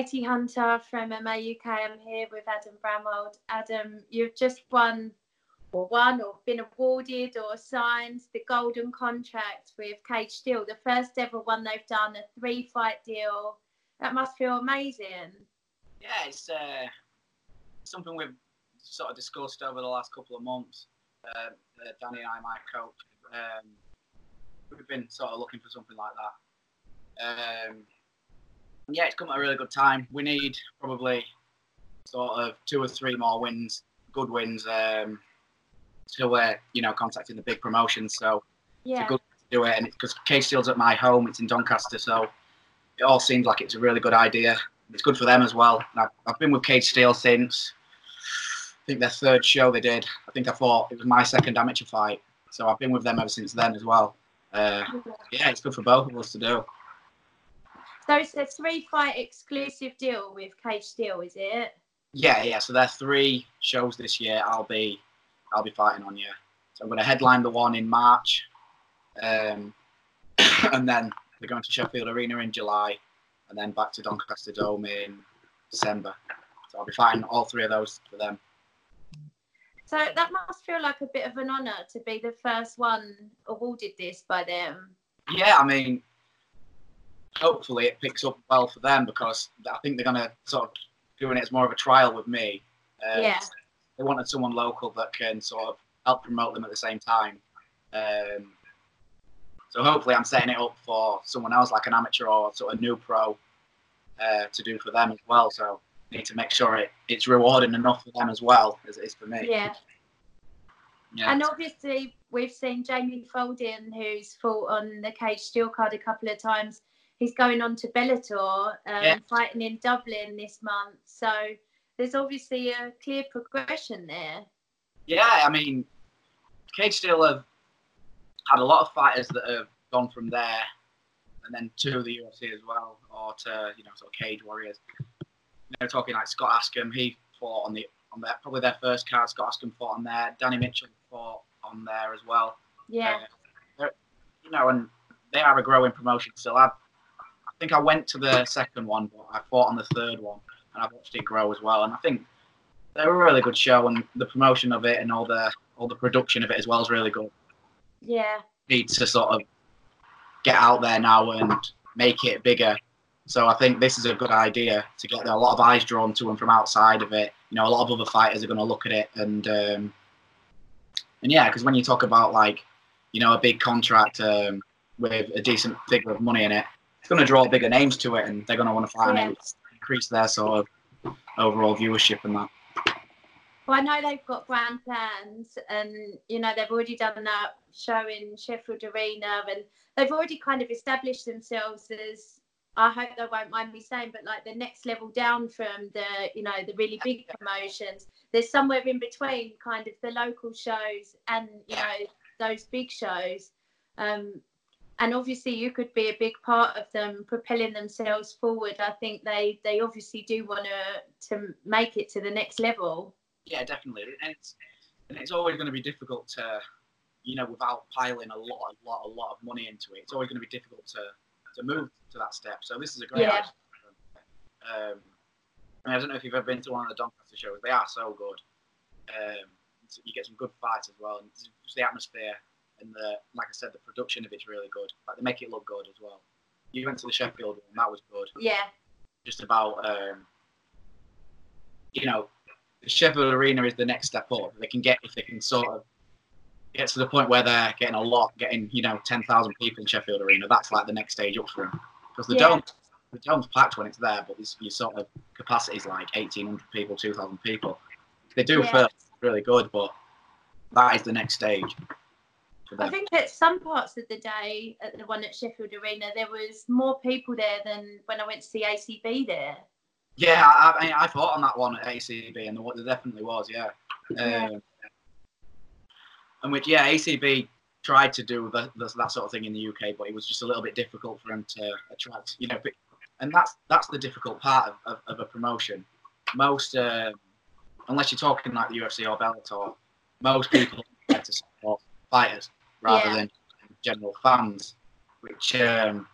Katie Hunter from MMA UK. I'm here with Adam Bramwell. Adam, you've just won or won or been awarded or signed the golden contract with Cage Steel, the first ever one they've done, a three fight deal. That must feel amazing. Yeah, it's uh, something we've sort of discussed over the last couple of months. Uh, uh, Danny and I, my coach, um, we've been sort of looking for something like that. Um, yeah, it's come at a really good time. We need probably sort of two or three more wins, good wins, um, to we're you know contacting the big promotions. So yeah. it's a good to do it, and because Cage Steel's at my home, it's in Doncaster, so it all seems like it's a really good idea. It's good for them as well. I've, I've been with Cage Steel since I think their third show they did. I think I thought it was my second amateur fight, so I've been with them ever since then as well. Uh, yeah, it's good for both of us to do. So it's a three fight exclusive deal with Cage Steel, is it? Yeah, yeah. So there are three shows this year. I'll be I'll be fighting on. Yeah. So I'm going to headline the one in March, um, and then we're going to Sheffield Arena in July, and then back to Doncaster Dome in December. So I'll be fighting all three of those for them. So that must feel like a bit of an honour to be the first one awarded this by them. Yeah, I mean, hopefully it picks up well for them because I think they're going to sort of doing it as more of a trial with me. Um, yeah. They wanted someone local that can sort of help promote them at the same time. Um, so hopefully I'm setting it up for someone else, like an amateur or sort of new pro, uh, to do for them as well. So need to make sure it, it's rewarding enough for them as well as it is for me. Yeah. Yeah. And obviously, we've seen Jamie Folding, who's fought on the Cage Steel card a couple of times. He's going on to Bellator, um, yeah. fighting in Dublin this month. So there's obviously a clear progression there. Yeah, I mean, Cage Steel have had a lot of fighters that have gone from there and then to the UFC as well, or to you know sort of Cage Warriors. You know, talking like Scott Askham, he fought on the on their probably their first card. Scott Askham fought on there. Danny Mitchell fought on there as well. Yeah. Uh, you know, and they are a growing promotion still. I, I think I went to the second one, but I fought on the third one, and I've watched it grow as well. And I think they were a really good show, and the promotion of it and all the all the production of it as well is really good. Yeah. Need to sort of get out there now and make it bigger. So I think this is a good idea to get a lot of eyes drawn to them from outside of it. You know, a lot of other fighters are going to look at it and um, and yeah, because when you talk about like, you know, a big contract um, with a decent figure of money in it, it's going to draw bigger names to it, and they're going to want to find yeah. increase their sort of overall viewership and that. Well, I know they've got grand plans, and you know they've already done that show in Sheffield Arena, and they've already kind of established themselves as I hope they won't mind me saying, but like the next level down from the, you know, the really big promotions. There's somewhere in between kind of the local shows and, you know, those big shows. Um, and obviously you could be a big part of them propelling themselves forward. I think they, they obviously do want to to make it to the next level. Yeah, definitely. And it's, and it's always going to be difficult to, you know, without piling a lot, a lot, a lot of money into it. It's always going to be difficult to to move to that step. So this is a great yeah. Um, I, mean, I don't know if you've ever been to one of the Doncaster shows. They are so good. Um, you get some good fights as well, and just the atmosphere and the, like I said, the production of it's really good. Like they make it look good as well. You went to the Sheffield one, that was good. Yeah. Just about, um, you know, the Sheffield Arena is the next step up. They can get if they can sort of get to the point where they're getting a lot, getting you know ten thousand people in Sheffield Arena. That's like the next stage up for them because the yeah. dome, the dome's packed when it's there, but your sort of capacity is like eighteen hundred people, two thousand people. They do yeah. first really good, but that is the next stage. I think at some parts of the day, at the one at Sheffield Arena, there was more people there than when I went to see ACB there. Yeah, I, I, I fought on that one at ACB, and there, definitely was. Yeah. yeah. Um, and which yeah, ACB tried to do the, the, that sort of thing in the UK, but it was just a little bit difficult for them to attract, you know. And that's that's the difficult part of, of, of a promotion. Most, um, unless you're talking like the UFC or Bellator, most people like to support fighters rather yeah. than general fans, which um,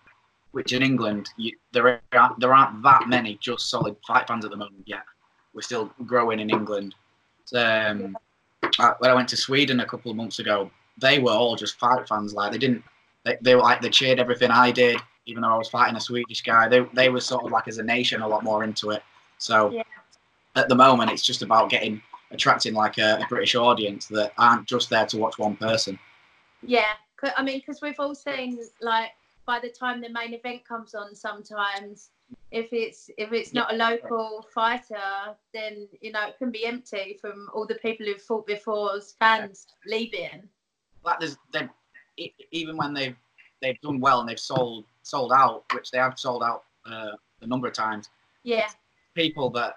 which in England you, there aren't, there aren't that many just solid fight fans at the moment yet. We're still growing in England. Um, I, when I went to Sweden a couple of months ago, they were all just fight fans. Like they didn't, they, they were like they cheered everything I did, even though I was fighting a Swedish guy. They they were sort of like as a nation a lot more into it. So Yeah. at the moment, it's just about getting attracting like a, a British audience that aren't just there to watch one person. Yeah, I mean, because we've all seen like by the time the main event comes on, sometimes if it's if it's not a local fighter, then you know it can be empty from all the people who've fought before's fans leaving. Like there's they even when they've they've done well and they've sold sold out, which they have sold out uh, a number of times. Yeah, People that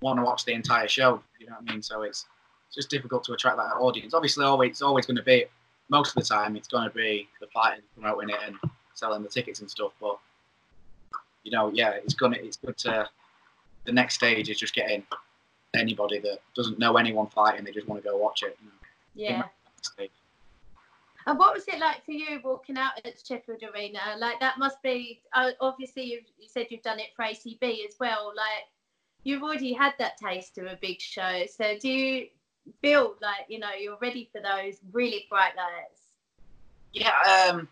want to watch the entire show, you know what I mean? So it's it's just difficult to attract that audience. Obviously, always it's always going to be most of the time it's going to be the fighting promoting it and selling the tickets and stuff. But you know, yeah, it's gonna it's good to the next stage is just getting anybody that doesn't know anyone fighting, they just want to go watch it. You know, yeah. And what was it like for you walking out at Sheffield Arena? Like that must be uh, obviously you you said you've done it for ACB as well. Like you've already had that taste of a big show. So do you feel like you know you're ready for those really bright lights? Yeah, um,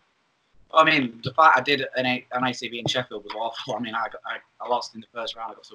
I mean, the fight I did an, an ACB in Sheffield was awful. I mean, I, got, I, I lost in the first round. I got